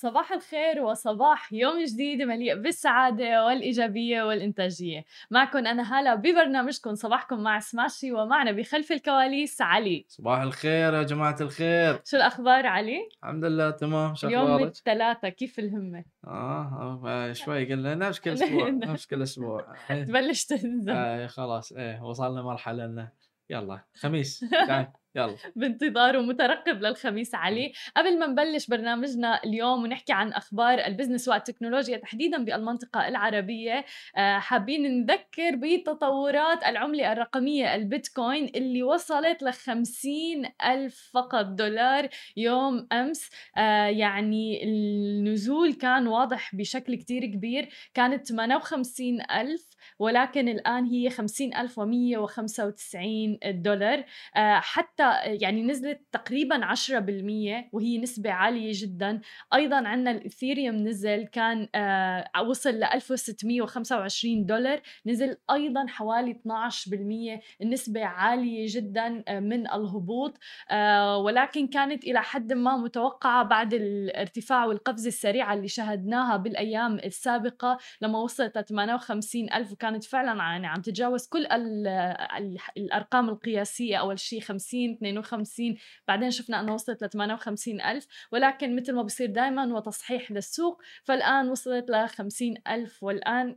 صباح الخير وصباح يوم جديد مليء بالسعادة والإيجابية والإنتاجية. معكم أنا هلا ببرنامجكم صباحكم مع سماشي ومعنا بخلف الكواليس علي. صباح الخير يا جماعة الخير. شو الأخبار علي؟ الحمد لله تمام. شو أخبارك؟ الثلاثة كيف الهمة؟ آه, آه شوي قلنا نفس كل أسبوع نفس كل أسبوع. تبلش تنزل. آه خلاص. إيه وصلنا مرحلة إنه يلا خميس تعال يلا. بانتظار ومترقب للخميس علي. قبل ما نبلش برنامجنا اليوم ونحكي عن أخبار البزنس والتكنولوجيا تحديدا بالمنطقة العربية آه، حابين نذكر بتطورات العملة الرقمية البيتكوين اللي وصلت ل ألف فقط دولار يوم أمس. آه، يعني النزول كان واضح بشكل كتير كبير كانت 58 ألف ولكن الآن هي 50195 دولار. آه، يعني نزلت تقريبا 10% وهي نسبة عالية جدا. أيضا عندنا الإثيريوم نزل كان آه، وصل ل 1625 دولار نزل أيضا حوالي 12% النسبة عالية جدا آه، من الهبوط ولكن كانت إلى حد ما متوقعة بعد الارتفاع والقفزة السريعة اللي شهدناها بالأيام السابقة. لما وصلت ل 58 ألف وكانت فعلا يعني عم تتجاوز كل الأرقام القياسية أول شيء 50 52 بعدين شفنا انه وصلت ل 58 ألف ولكن مثل ما بصير دائما وتصحيح للسوق فالآن وصلت ل 50 ألف والآن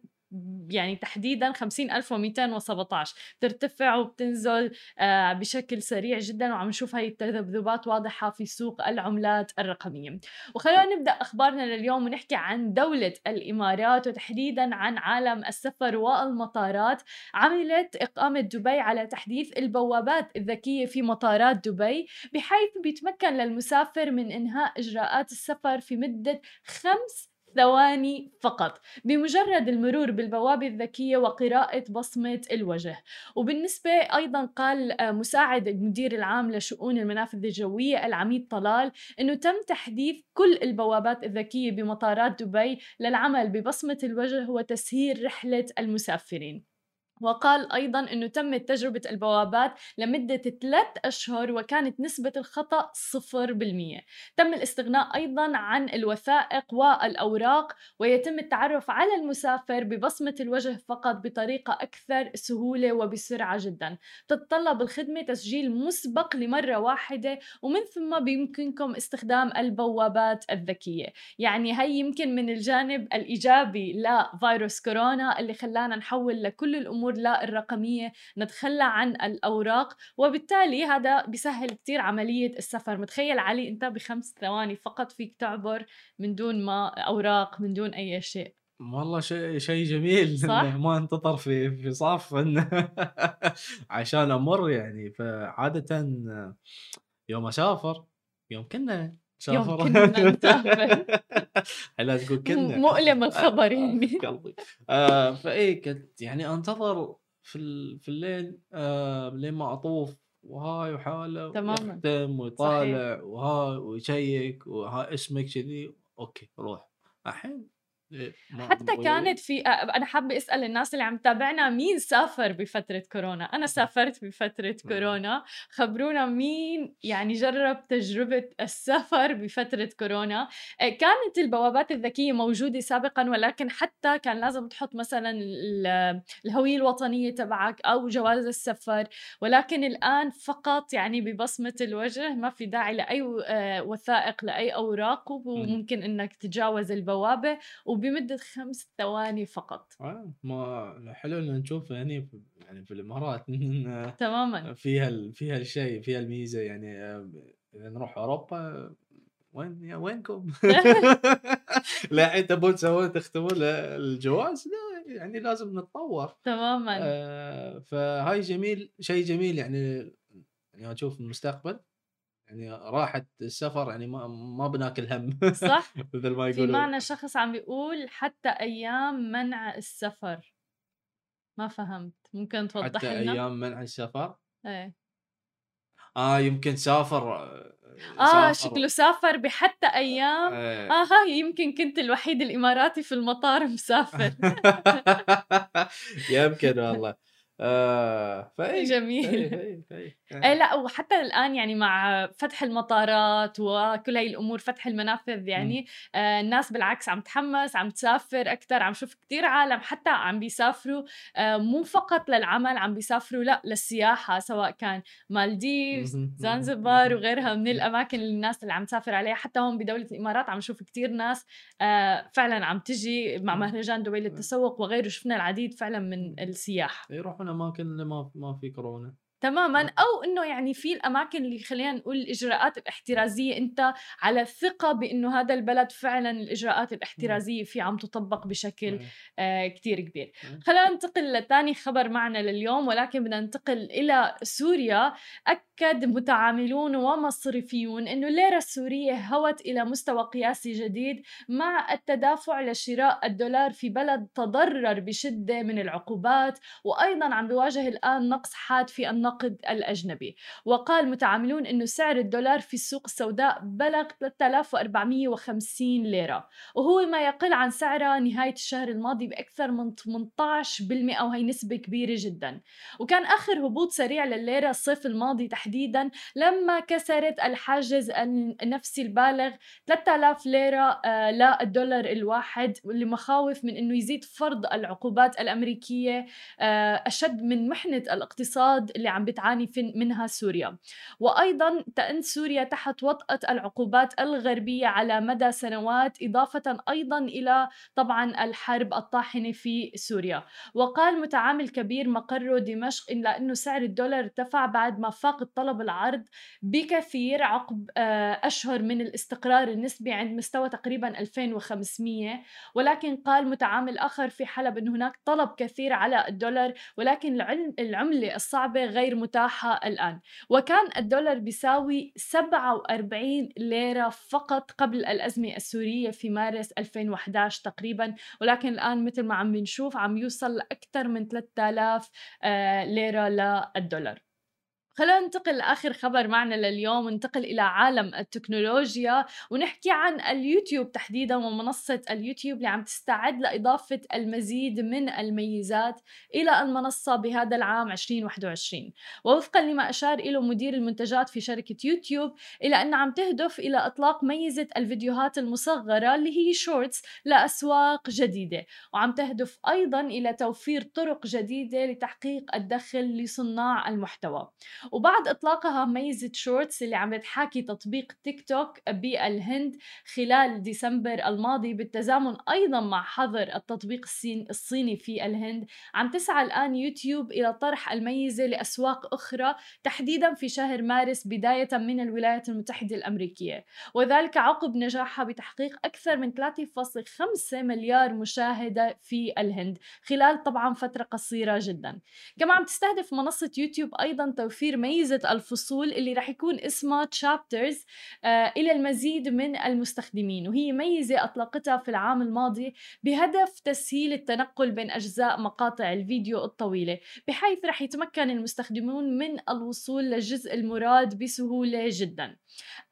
يعني تحديدا 50217 بترتفع وبتنزل آه، بشكل سريع جدا وعم نشوف هاي التذبذبات واضحة في سوق العملات الرقمية. وخلونا نبدأ أخبارنا لليوم ونحكي عن دولة الإمارات وتحديدا عن عالم السفر والمطارات. عملت إقامة دبي على تحديث البوابات الذكية في مطارات دبي بحيث بيتمكن للمسافر من إنهاء إجراءات السفر في مدة خمس ثواني فقط. بمجرد المرور بالبوابة الذكية وقراءة بصمة الوجه. وبالنسبة أيضا قال آه، مساعد المدير العام لشؤون المنافذ الجوية العميد طلال أنه تم تحديث كل البوابات الذكية بمطارات دبي للعمل ببصمة الوجه وتسهيل رحلة المسافرين. وقال أيضا أنه تمت تجربة البوابات لمدة ثلاث أشهر وكانت نسبة الخطأ صفر بالمية. تم الاستغناء أيضا عن الوثائق والأوراق ويتم التعرف على المسافر ببصمة الوجه فقط بطريقة أكثر سهولة وبسرعة جدا. تتطلب الخدمة تسجيل مسبق لمرة واحدة ومن ثم بيمكنكم استخدام البوابات الذكية. يعني هي يمكن من الجانب الإيجابي لفيروس كورونا اللي خلانا نحول لكل الأمور الأمور لا الرقمية نتخلى عن الأوراق وبالتالي هذا بيسهل كتير عملية السفر. متخيل علي أنت بخمس ثواني فقط فيك تعبر من دون ما أوراق من دون أي شيء. والله شيء شيء جميل صح؟ إنه ما انتظر في في صف إنه عشان أمر يعني. فعادة يوم أسافر يوم كنا يوم كنا نسافر لا تقول كنا؟ مؤلم الخبر يعني قلبي. آه فاي كنت يعني أنتظر في في الليل آه لين ما أطوف وهاي وحالة تماما. يختم ويطالع وهاي ويشيك وها اسمك كذي. أوكي روح. الحين حتى كانت في أنا حابة أسأل الناس اللي عم تابعنا مين سافر بفترة كورونا؟ أنا سافرت بفترة كورونا. خبرونا مين يعني جرب تجربة السفر بفترة كورونا. كانت البوابات الذكية موجودة سابقا ولكن حتى كان لازم تحط مثلا الهوية الوطنية تبعك أو جواز السفر. ولكن الآن فقط يعني ببصمة الوجه ما في داعي لأي وثائق لأي أوراق وممكن إنك تتجاوز البوابة. بمدة خمس ثواني فقط. آه ما حلو ان نشوف يعني في يعني في الإمارات تماما. فيها فيها الشيء فيها الميزة يعني آه، إذا نروح أوروبا وين يا وينكم؟ لا أنت تبون تسوون تختمون الجواز لا يعني لازم نتطور. تماما. آه فهاي جميل شيء جميل يعني يعني أشوف المستقبل. يعني راحت السفر يعني ما ما بناكل هم صح؟ مثل ما في معنا شخص عم بيقول حتى أيام منع السفر. ما فهمت. ممكن توضح حتى لنا؟ أيام منع السفر؟ إيه. آه يمكن سافر آه شكله سافر بحتى أيام. إيه. آه هاي يمكن كنت الوحيد الإماراتي في المطار مسافر. يمكن والله. آه فأي جميل. فأي إيه لأ وحتى الآن يعني مع فتح المطارات وكل هاي الأمور فتح المنافذ يعني آه الناس بالعكس عم تحمس عم تسافر أكتر عم شوف كتير عالم حتى عم بيسافروا آه مو فقط للعمل عم بيسافروا لأ للسياحة سواء كان مالديفز. زنزبار. وغيرها من الأماكن اللي الناس اللي عم تسافر عليها حتى هون بدولة الإمارات عم نشوف كتير ناس آه فعلا عم تجي مع. مهرجان دبي للتسوق وغيره شفنا العديد فعلا من السياح يروحون اماكن اللي ما ما في كورونا تماما آه. أو إنه يعني في الأماكن اللي خلينا نقول الإجراءات الاحترازية أنت على ثقة بإنه هذا البلد فعلا الإجراءات الاحترازية فيه عم تطبق بشكل. آه كتير كبير. خلينا ننتقل لثاني خبر معنا لليوم ولكن بدنا ننتقل إلى سوريا أكد متعاملون ومصرفيون أنه الليرة السورية هوت إلى مستوى قياسي جديد مع التدافع لشراء الدولار في بلد تضرر بشدة من العقوبات وأيضا عم بيواجه الآن نقص حاد في النقد الأجنبي. وقال متعاملون أنه سعر الدولار في السوق السوداء بلغ 3450 ليرة وهو ما يقل عن سعره نهاية الشهر الماضي بأكثر من 18% وهي نسبة كبيرة جدا. وكان آخر هبوط سريع لليرة الصيف الماضي تحديدا لما كسرت الحاجز النفسي البالغ 3000 ليرة آه، للدولار الواحد واللي مخاوف من أنه يزيد فرض العقوبات الأمريكية آه، أشد من محنة الاقتصاد اللي عم بتعاني منها سوريا. وأيضا تأن سوريا تحت وطأة العقوبات الغربية على مدى سنوات إضافة أيضا إلى طبعا الحرب الطاحنة في سوريا. وقال متعامل كبير مقره دمشق إلا أنه سعر الدولار ارتفع بعد ما فاق الطلب العرض بكثير عقب آه، أشهر من الاستقرار النسبي عند مستوى تقريبا 2500 ولكن قال متعامل آخر في حلب أن هناك طلب كثير على الدولار ولكن العملة الصعبة غير متاحة الآن. وكان الدولار بيساوي 47 ليرة فقط قبل الأزمة السورية في مارس 2011 تقريبا ولكن الآن مثل ما عم بنشوف عم يوصل لأكثر من 3000 آه، ليرة للدولار. خلينا ننتقل لآخر خبر معنا لليوم وننتقل إلى عالم التكنولوجيا ونحكي عن اليوتيوب تحديدا ومنصة اليوتيوب اللي عم تستعد لإضافة المزيد من الميزات إلى المنصة بهذا العام 2021 ووفقا لما أشار إلى مدير المنتجات في شركة يوتيوب إلى أن عم تهدف إلى إطلاق ميزة الفيديوهات المصغرة اللي هي Shorts لأسواق جديدة. وعم تهدف أيضا إلى توفير طرق جديدة لتحقيق الدخل لصناع المحتوى. وبعد إطلاقها ميزة Shorts اللي عم بتحاكي تطبيق تيك توك بالهند خلال ديسمبر الماضي بالتزامن أيضا مع حظر التطبيق الصين الصيني في الهند. عم تسعى الآن يوتيوب إلى طرح الميزة لأسواق أخرى تحديدا في شهر مارس بداية من الولايات المتحدة الأمريكية. وذلك عقب نجاحها بتحقيق أكثر من 3.5 مليار مشاهدة في الهند خلال طبعا فترة قصيرة جدا. كما عم تستهدف منصة يوتيوب أيضا توفير ميزة الفصول اللي رح يكون اسمها تشابترز آه إلى المزيد من المستخدمين. وهي ميزة أطلقتها في العام الماضي بهدف تسهيل التنقل بين أجزاء مقاطع الفيديو الطويلة بحيث رح يتمكن المستخدمون من الوصول للجزء المراد بسهولة جدا.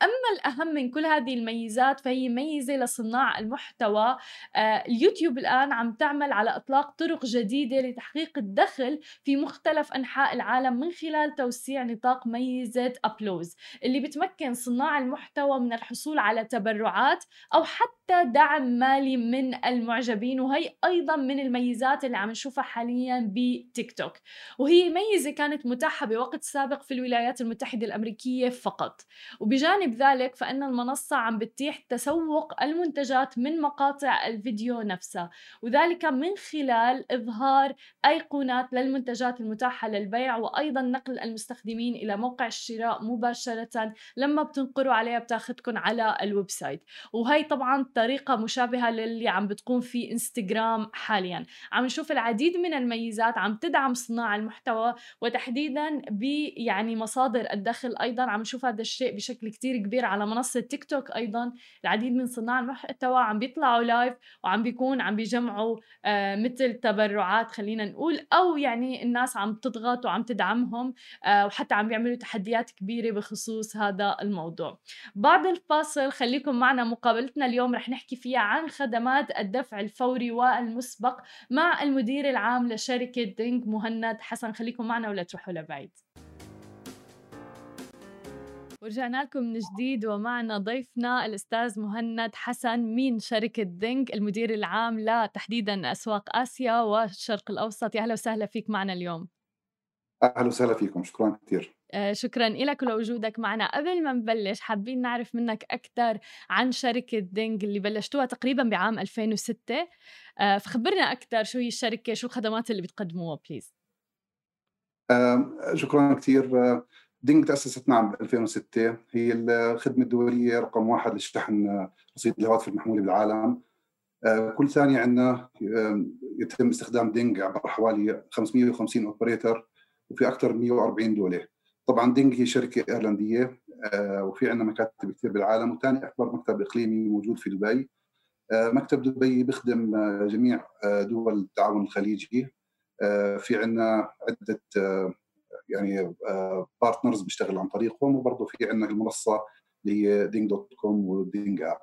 أما الأهم من كل هذه الميزات فهي ميزة لصناع المحتوى آه اليوتيوب الآن عم تعمل على إطلاق طرق جديدة لتحقيق الدخل في مختلف أنحاء العالم من خلال توسيع نطاق ميزة أبلوز. اللي بتمكن صناع المحتوى من الحصول على تبرعات أو حتى دعم مالي من المعجبين وهي أيضا من الميزات اللي عم نشوفها حاليا بتيك توك. وهي ميزة كانت متاحة بوقت سابق في الولايات المتحدة الأمريكية فقط. وبجانب ذلك فإن المنصة عم بتتيح تسوق المنتجات من مقاطع الفيديو نفسها. وذلك من خلال إظهار أيقونات للمنتجات المتاحة للبيع وأيضا نقل المستخدمين إلى موقع الشراء مباشرة لما بتنقروا عليها بتاخدكم على ال website وهي طبعا طريقة مشابهة للي عم بتقوم في إنستغرام حاليا. عم نشوف العديد من الميزات عم تدعم صناع المحتوى وتحديدا ب يعني مصادر الدخل أيضا. عم نشوف هذا الشيء بشكل كتير كبير على منصة تيك توك أيضا. العديد من صناع المحتوى عم بيطلعوا live وعم بيكون عم بيجمعوا آه مثل تبرعات خلينا نقول أو يعني الناس عم تضغط وعم تدعمهم آه وحتى عم بيعملوا تحديات كبيرة بخصوص هذا الموضوع. بعد الفاصل خليكم معنا مقابلتنا اليوم رح نحكي فيها عن خدمات الدفع الفوري والمسبق مع المدير العام لشركة دينج مهند. حسن خليكم معنا ولا تروحوا لبعيد. ورجعنا لكم من جديد ومعنا ضيفنا الأستاذ مهند حسن من شركة دينج المدير العام لتحديدا أسواق آسيا والشرق الأوسط. يا أهلا وسهلا فيك معنا اليوم. أهلا وسهلا فيكم. شكرا كثير آه شكرا لك ولوجودك معنا. قبل ما نبلش حابين نعرف منك أكثر عن شركة دينج اللي بلشتوها تقريبا بعام 2006 آه فخبرنا أكثر شو هي الشركة شو الخدمات اللي بتقدموها please. آه شكرا كثير دينج تأسست نعم ب 2006 هي الخدمة الدولية رقم واحد لشحن رصيد الهواتف المحمولة بالعالم. آه، كل ثانية عندنا يتم استخدام دينج عبر حوالي 550 operator وفي أكثر من 140 دولة. طبعا دينج هي شركة إيرلندية آه، وفي عندنا مكاتب كثير بالعالم وثاني أكبر مكتب إقليمي موجود في دبي. آه، مكتب دبي بيخدم جميع دول التعاون الخليجي. في عندنا عدة يعني partners آه، بيشتغل عن طريقهم وبرضه في عندنا المنصة اللي هي دينج dot com ودينج app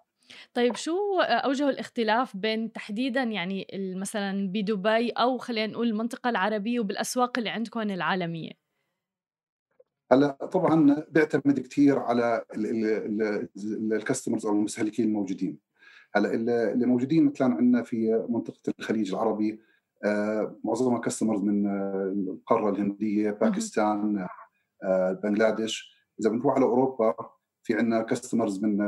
طيب شو أوجه الاختلاف بين تحديدا يعني مثلا بدبي أو خلينا نقول المنطقة العربية وبالأسواق اللي عندكم العالمية؟ هلأ طبعا بيعتمد كثير على الكاستمرز أو المستهلكين الموجودين. هلأ اللي موجودين مثلا عندنا في منطقة الخليج العربي آه، معظمها كاستمرز من القارة الهندية باكستان آه، بنغلاديش. إذا بنروح على أوروبا في عندنا كاستمرز من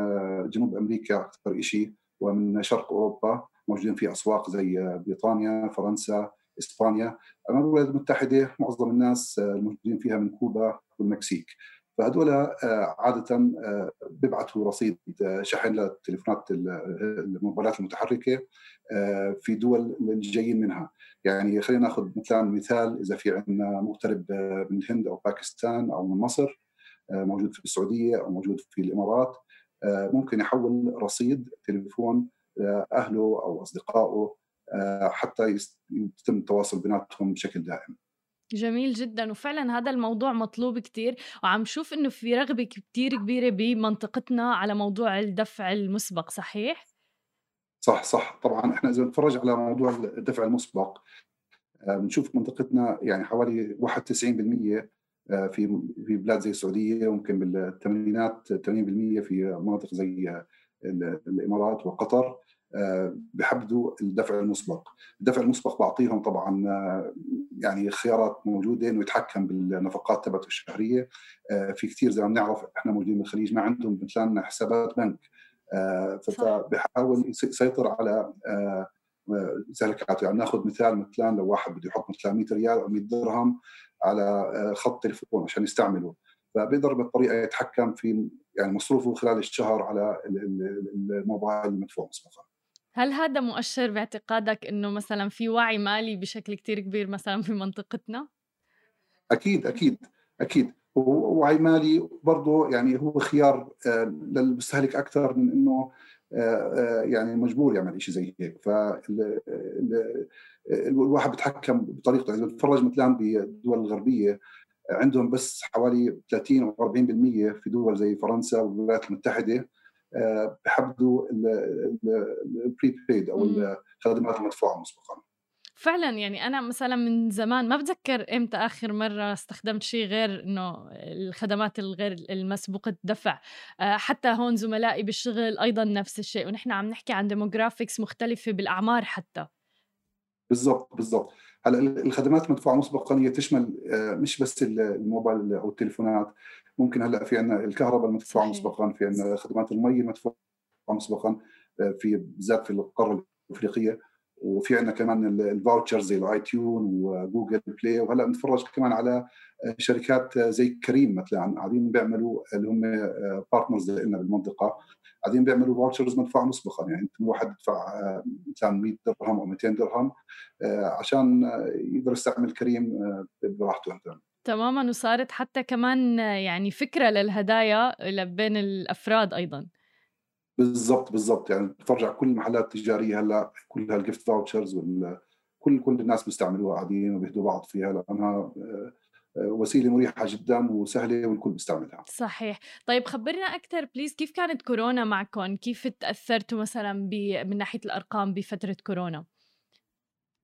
جنوب أمريكا أكثر شيء ومن شرق أوروبا موجودين في أسواق زي بريطانيا فرنسا إسبانيا. أما الولايات المتحدة معظم الناس الموجودين فيها من كوبا والمكسيك. فهدول عادة بيبعثوا رصيد شحن للتليفونات الموبايلات المتحركة في دول جايين منها. يعني خلينا ناخذ مثلا مثال إذا في عندنا مغترب من الهند أو باكستان أو من مصر. آه، موجود في السعودية أو موجود في الإمارات آه، ممكن يحول رصيد تليفون لأهله أو أصدقائه آه، حتى يتم التواصل بيناتهم بشكل دائم. جميل جدا وفعلا هذا الموضوع مطلوب كتير وعم شوف إنه في رغبة كتير كبيرة بمنطقتنا على موضوع الدفع المسبق صحيح؟ صح صح طبعا إحنا إذا نتفرج على موضوع الدفع المسبق آه، بنشوف منطقتنا يعني حوالي 91% آه، في في بلاد زي السعودية وممكن بالثمانينات 80% في مناطق زي الإمارات وقطر آه، بحددوا الدفع المسبق، الدفع المسبق بعطيهم طبعا يعني خيارات موجودة إنه يتحكم بالنفقات تبعته الشهرية، في كثير زي ما بنعرف إحنا موجودين بالخليج ما عندهم مثلا حسابات بنك. آه، فبحاول يسيطر على سلكاته آه، يعني ناخذ مثال مثلا لو واحد بده يحط مثلا 100 ريال أو 100 درهم على آه، خط تليفون عشان يستعمله. فبيقدر بالطريقة يتحكم في يعني مصروفه خلال الشهر على الموبايل المدفوع مسبقا هل هذا مؤشر باعتقادك إنه مثلا في وعي مالي بشكل كتير كبير مثلا في منطقتنا؟ أكيد أكيد أكيد. ووعي مالي برضه يعني هو خيار آه، للمستهلك أكثر من إنه آه، آه، يعني مجبور يعمل شيء زي هيك. فالواحد بيتحكم بطريقته اذا بتفرج مثلا بالدول الغربية عندهم بس حوالي 30 أو 40% في دول زي فرنسا والولايات المتحدة بحددوا ال prepaid أو الخدمات المدفوعه مسبقا. فعلا يعني أنا مثلا من زمان ما بتذكر إمتى آخر مرة استخدمت شيء غير إنه الخدمات الغير المسبوقة الدفع. آه، حتى هون زملائي بالشغل أيضا نفس الشيء ونحن عم نحكي عن demographics مختلفة بالأعمار حتى. بالضبط بالضبط. هلأ الخدمات المدفوعه مسبقا هي تشمل آه، مش بس الموبايل أو التليفونات. ممكن هلأ في عندنا الكهرباء المدفوعه مسبقا في عندنا خدمات المي المدفوعه مسبقا آه، في بالذات في القارة الأفريقية. وفي عندنا كمان ال vouchers زي ال iTunes وجوجل بلاي وهلا بنتفرج كمان على شركات زي كريم مثلا. قاعدين بيعملوا اللي هم partners لنا بالمنطقة. قاعدين بيعملوا vouchers مدفوعه مسبقا. يعني إنت الواحد يدفع مثلا 100 درهم أو 200 درهم عشان يقدر يستعمل كريم براحته تماما. وصارت حتى كمان يعني فكرة للهدايا بين الأفراد أيضا. بالضبط بالضبط. يعني بتفرج على كل المحلات التجارية هلأ كل هال gift vouchers وال كل كل الناس بيستعملوها قاعدين وبيهدوا بعض فيها لأنها وسيلة مريحة جدا وسهلة والكل بيستعملها. صحيح. طيب خبرنا أكثر please كيف كانت كورونا معكم كيف تأثرتوا مثلا من ناحية الأرقام بفترة كورونا؟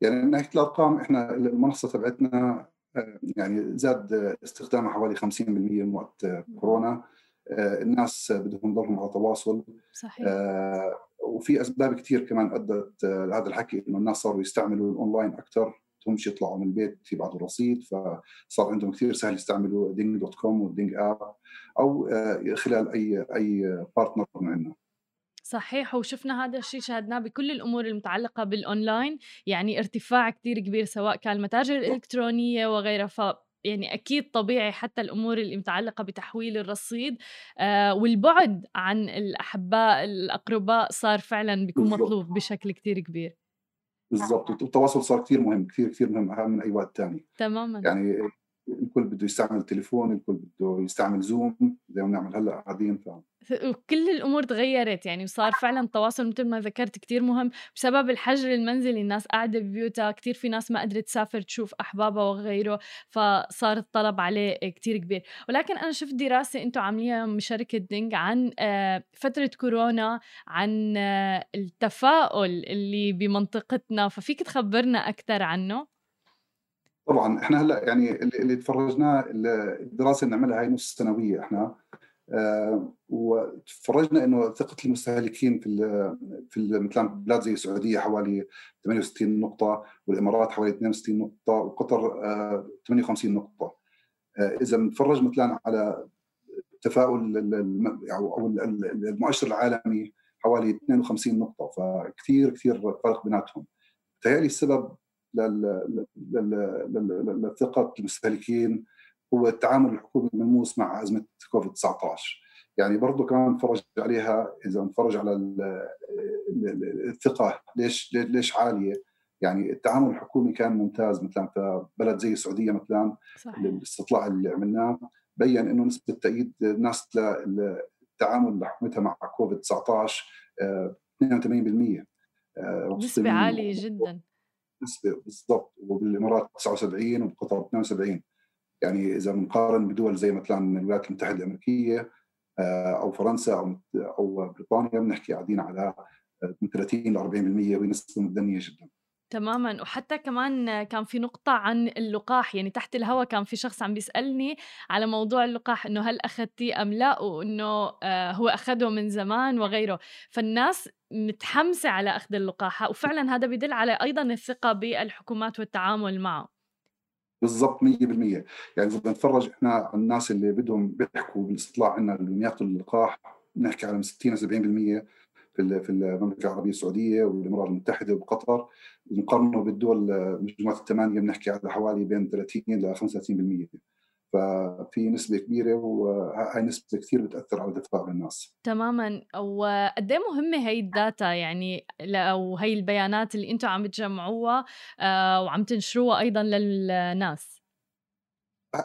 يعني من ناحية الأرقام إحنا المنصة تبعتنا آه، يعني زاد استخدامها حوالي 50% من وقت كورونا. آه، الناس بدهم يضلهم على تواصل. صحيح. آه، وفي أسباب كثير كمان أدت لهذا الحكي إنه الناس صاروا يستعملوا الأونلاين أكثر بدهمش يطلعوا من البيت يبعثوا رصيد فصار عندهم كثير سهل يستعملوا Ding dot com و Ding app أو خلال أي أي partner من عندنا. صحيح وشفنا هذا الشيء شاهدناه بكل الأمور المتعلقة بالأونلاين. يعني ارتفاع كتير كبير سواء كان المتاجر الالكترونيه وغيرها. ف يعني أكيد طبيعي حتى الأمور اللي متعلقة بتحويل الرصيد آه والبعد عن الأحباء الأقرباء صار فعلا بيكون مطلوب بشكل كتير كبير. بالضبط والتواصل صار كثير مهم كثير كثير مهم أهم من أي وقت ثاني تماما. يعني الكل بده يستعمل التليفون الكل بده يستعمل زوم زي ما بنعمل هلأ قاعدين ف وكل الأمور تغيرت يعني وصار فعلا التواصل مثل ما ذكرت كتير مهم بسبب الحجر المنزلي الناس قاعدة ببيوتها كتير في ناس ما قدرت تسافر تشوف أحبابها وغيره فصار الطلب عليه كتير كبير. ولكن أنا شفت دراسة أنتم عامليها من شركة دينج عن آه، فترة كورونا عن آه، التفاؤل اللي بمنطقتنا ففيك تخبرنا أكثر عنه؟ طبعا إحنا هلأ يعني اللي تفرجناه الدراسة اللي نعملها هاي نص سنوية إحنا آه وتفرجنا إنه ثقة المستهلكين في في مثلا بلاد زي السعودية حوالي 68 نقطة والإمارات حوالي 62 نقطة وقطر آه 58 نقطة. آه إذا بنتفرج مثلا على تفاؤل أو المؤشر العالمي حوالي 52 نقطة فكثير كثير فرق بيناتهم. تهيألي السبب لثقه المستهلكين هو التعامل الحكومي الملموس مع أزمة كوفيد 19 يعني برضه كمان نتفرج عليها إذا نتفرج على الثقة ليش ليش عالية؟ يعني التعامل الحكومي كان ممتاز مثلا في بلد زي السعودية مثلا. الاستطلاع اللي عملناه بين إنه نسبة تأييد الناس للتعامل لحكومتها مع كوفيد 19 82% آه، نسبة عالية جدا. نسبه بالضبط وبالإمارات 79 وبقطر 72 يعني إذا بنقارن بدول زي مثلا الولايات المتحدة الأمريكية آه، أو فرنسا أو أو بريطانيا بنحكي قاعدين على من 30 ل 40% وهي نسبة متدنيه جدا. تماما. وحتى كمان كان في نقطة عن اللقاح يعني تحت الهواء كان في شخص عم بيسألني على موضوع اللقاح إنه هل اخذتيه أم لا؟ وإنه آه، هو اخذه من زمان وغيره. فالناس متحمسة على أخذ اللقاح. وفعلا هذا بيدل على أيضا الثقة بالحكومات والتعامل معه. بالضبط 100% يعني إذا بنتفرج إحنا على الناس اللي بدهم بيحكوا بالاستطلاع عندنا اللي ياخذوا اللقاح بنحكي على 60 70% في في المملكة العربية السعودية والإمارات المتحدة وقطر. نقارنه بالدول مجموعة الثمانية بنحكي على حوالي بين 30 ل 35% ففي نسبة كبيرة وهاي نسبة كثير بتأثر على تفاعل الناس تماما. وقد إيه مهمة هي الداتا؟ يعني أو هي البيانات اللي أنتم عم بتجمعوها آه، وعم تنشروها أيضا للناس.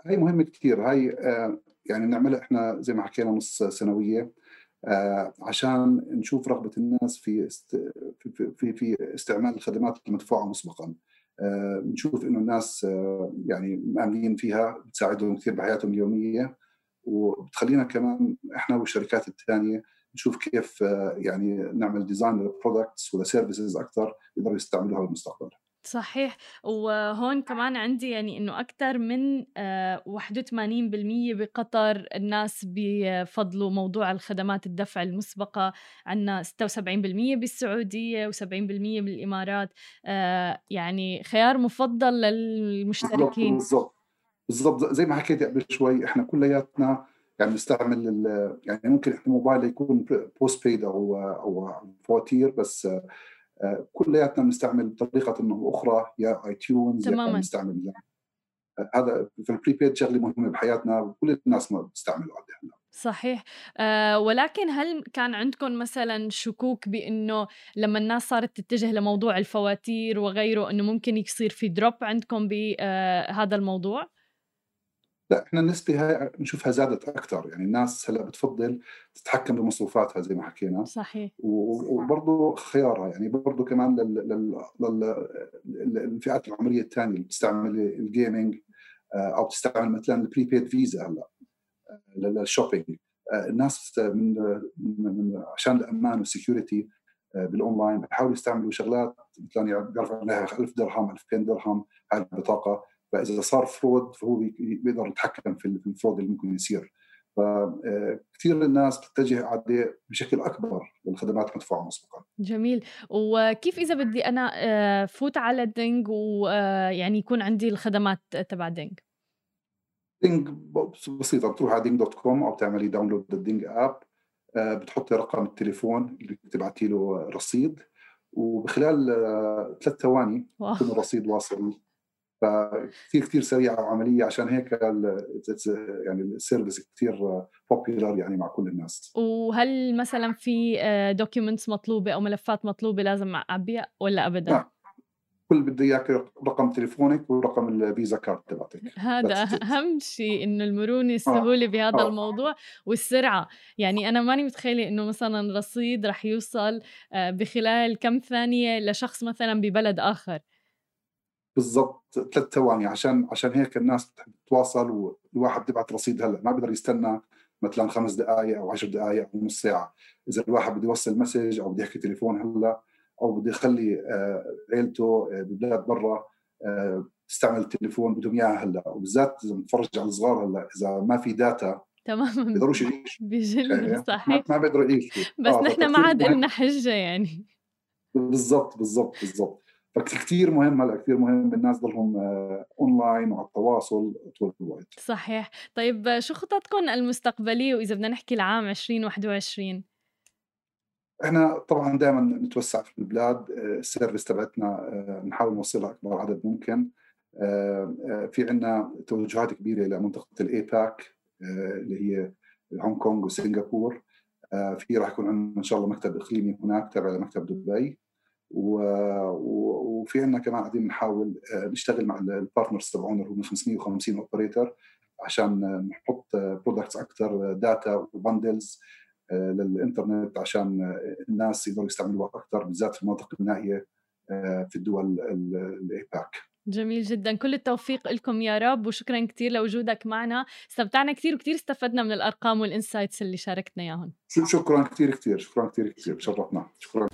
هاي مهمة كثير. هاي آه، يعني نعملها إحنا زي ما حكينا نص سنوية. عشان نشوف رغبة الناس في في في, في استعمال الخدمات المدفوعة مسبقا. آه، بنشوف إنه الناس آه، يعني مآمنين فيها بتساعدهم كثير بحياتهم اليومية. وبتخلينا كمان إحنا والشركات الثانية نشوف كيف يعني نعمل design لل products ولا services أكثر يقدروا يستعملوها بالمستقبل. صحيح. وهون كمان عندي يعني إنه أكثر من 81% آه، بقطر الناس بفضلوا موضوع الخدمات الدفع المسبقة عندنا 76% بالسعودية و70% بالإمارات. آه، يعني خيار مفضل للمشتركين. بالضبط. بالضبط. زي ما حكيت قبل شوي إحنا كلياتنا يعني نستعمل يعني ممكن إحنا موبايل يكون postpaid أو أو فواتير بس كلياتنا بنستعمل بطريقه إنه أخرى يا iTunes تماما. بنستعمل هذا في ال prepaid شغلة مهمة بحياتنا وكل الناس ما بتستعمله هلا صحيح. أه ولكن هل كان عندكم مثلا شكوك بإنه لما الناس صارت تتجه لموضوع الفواتير وغيره إنه ممكن يصير في drop عندكم بهذا الموضوع؟ لا إحنا النسبة هاي بنشوفها زادت أكثر يعني الناس هلأ بتفضل تتحكم بمصروفاتها زي ما حكينا. صحيح. وبرضه خيارها. يعني برضه كمان للفئات العمرية الثانية اللي بتستعمل ال gaming أو بتستعمل مثلا ال prepaid Visa هلأ لل shopping الناس من, من عشان الأمان وال security بال online بحاولوا يستعملوا شغلات مثلا بيرفع عليها 1000 درهم 2000 درهم هاي البطاقة. فإذا صار fraud فهو بيقدر يتحكم في ال fraud اللي ممكن يصير فكثير الناس بتتجه عليه بشكل أكبر للخدمات المدفوعه مسبقا. جميل، وكيف إذا بدي أنا آه، فوت على Ding ويعني يكون عندي الخدمات تبع Ding؟ Ding بسيطة بتروح على Ding dot com أو بتعملي download لل Ding app آه، بتحطي رقم التليفون اللي بتبعتي له رصيد وبخلال آه، ثلاث ثواني يكون الرصيد واصل فكثير كثير سريعة وعملية عشان هيك يعني ال service كثير popular يعني مع كل الناس وهل مثلا في documents آه، مطلوبة أو ملفات مطلوبة لازم أعبيها ولا ابدا؟ نعم كل بدي إياك رقم تليفونك ورقم ال Visa card تبعتك هذا أهم شيء إنه المرونة السهوله آه. بهذا آه. الموضوع والسرعة يعني أنا ماني متخيلة إنه مثلا رصيد رح يوصل آه، بخلال كم ثانية لشخص مثلا ببلد آخر بالضبط ثلاث ثواني عشان عشان هيك الناس بتحب تتواصل والواحد بيبعت رصيد هلا ما بيقدر يستنى مثلا خمس دقائق أو عشر دقائق أو نص ساعة. إذا الواحد بده يوصل message أو بده يحكي تليفون هلا أو بده يخلي آه، عيلته آه، ببلاد برا آه، تستعمل التليفون بدهم اياه هلا. وبالذات إذا بنتفرج على الصغار هلا إذا ما في data تماما. بيقدروش يعيشوا. بجد صحيح. ما بيقدروا يعيشوا. بس آه نحن ما عاد لنا حجه يعني. بالضبط بالضبط بالضبط. فكثير مهم هلا كثير مهم الناس ضلهم اونلاين وعلى التواصل طول الوقت صحيح. طيب شو خططكم المستقبلية وإذا بدنا نحكي العام 2021 إحنا طبعا دائما نتوسع في البلاد ال service تبعتنا بنحاول نوصلها أكبر عدد ممكن. في عندنا توجهات كبيرة لمنطقه ال APAC اللي هي هونغ كونغ وسنغافور. في راح يكون عندنا إن شاء الله مكتب إقليمي هناك تابع لمكتب دبي. وفي عندنا كمان قاعدين بنحاول نشتغل مع ال partners تبعونا اللي هم 550 operator عشان نحط products أكثر data و bundles للإنترنت عشان الناس يقدروا يستعملوها أكثر بالذات في المناطق النائية آه، في الدول ال APAC. جميل جدا. كل التوفيق لكم يا رب وشكرا كثير لوجودك معنا. استمتعنا كثير وكثير استفدنا من الأرقام وال insights اللي شاركتنا إياهم. شكرا كثير كثير شكرا كثير كثير شرفنا شكرا.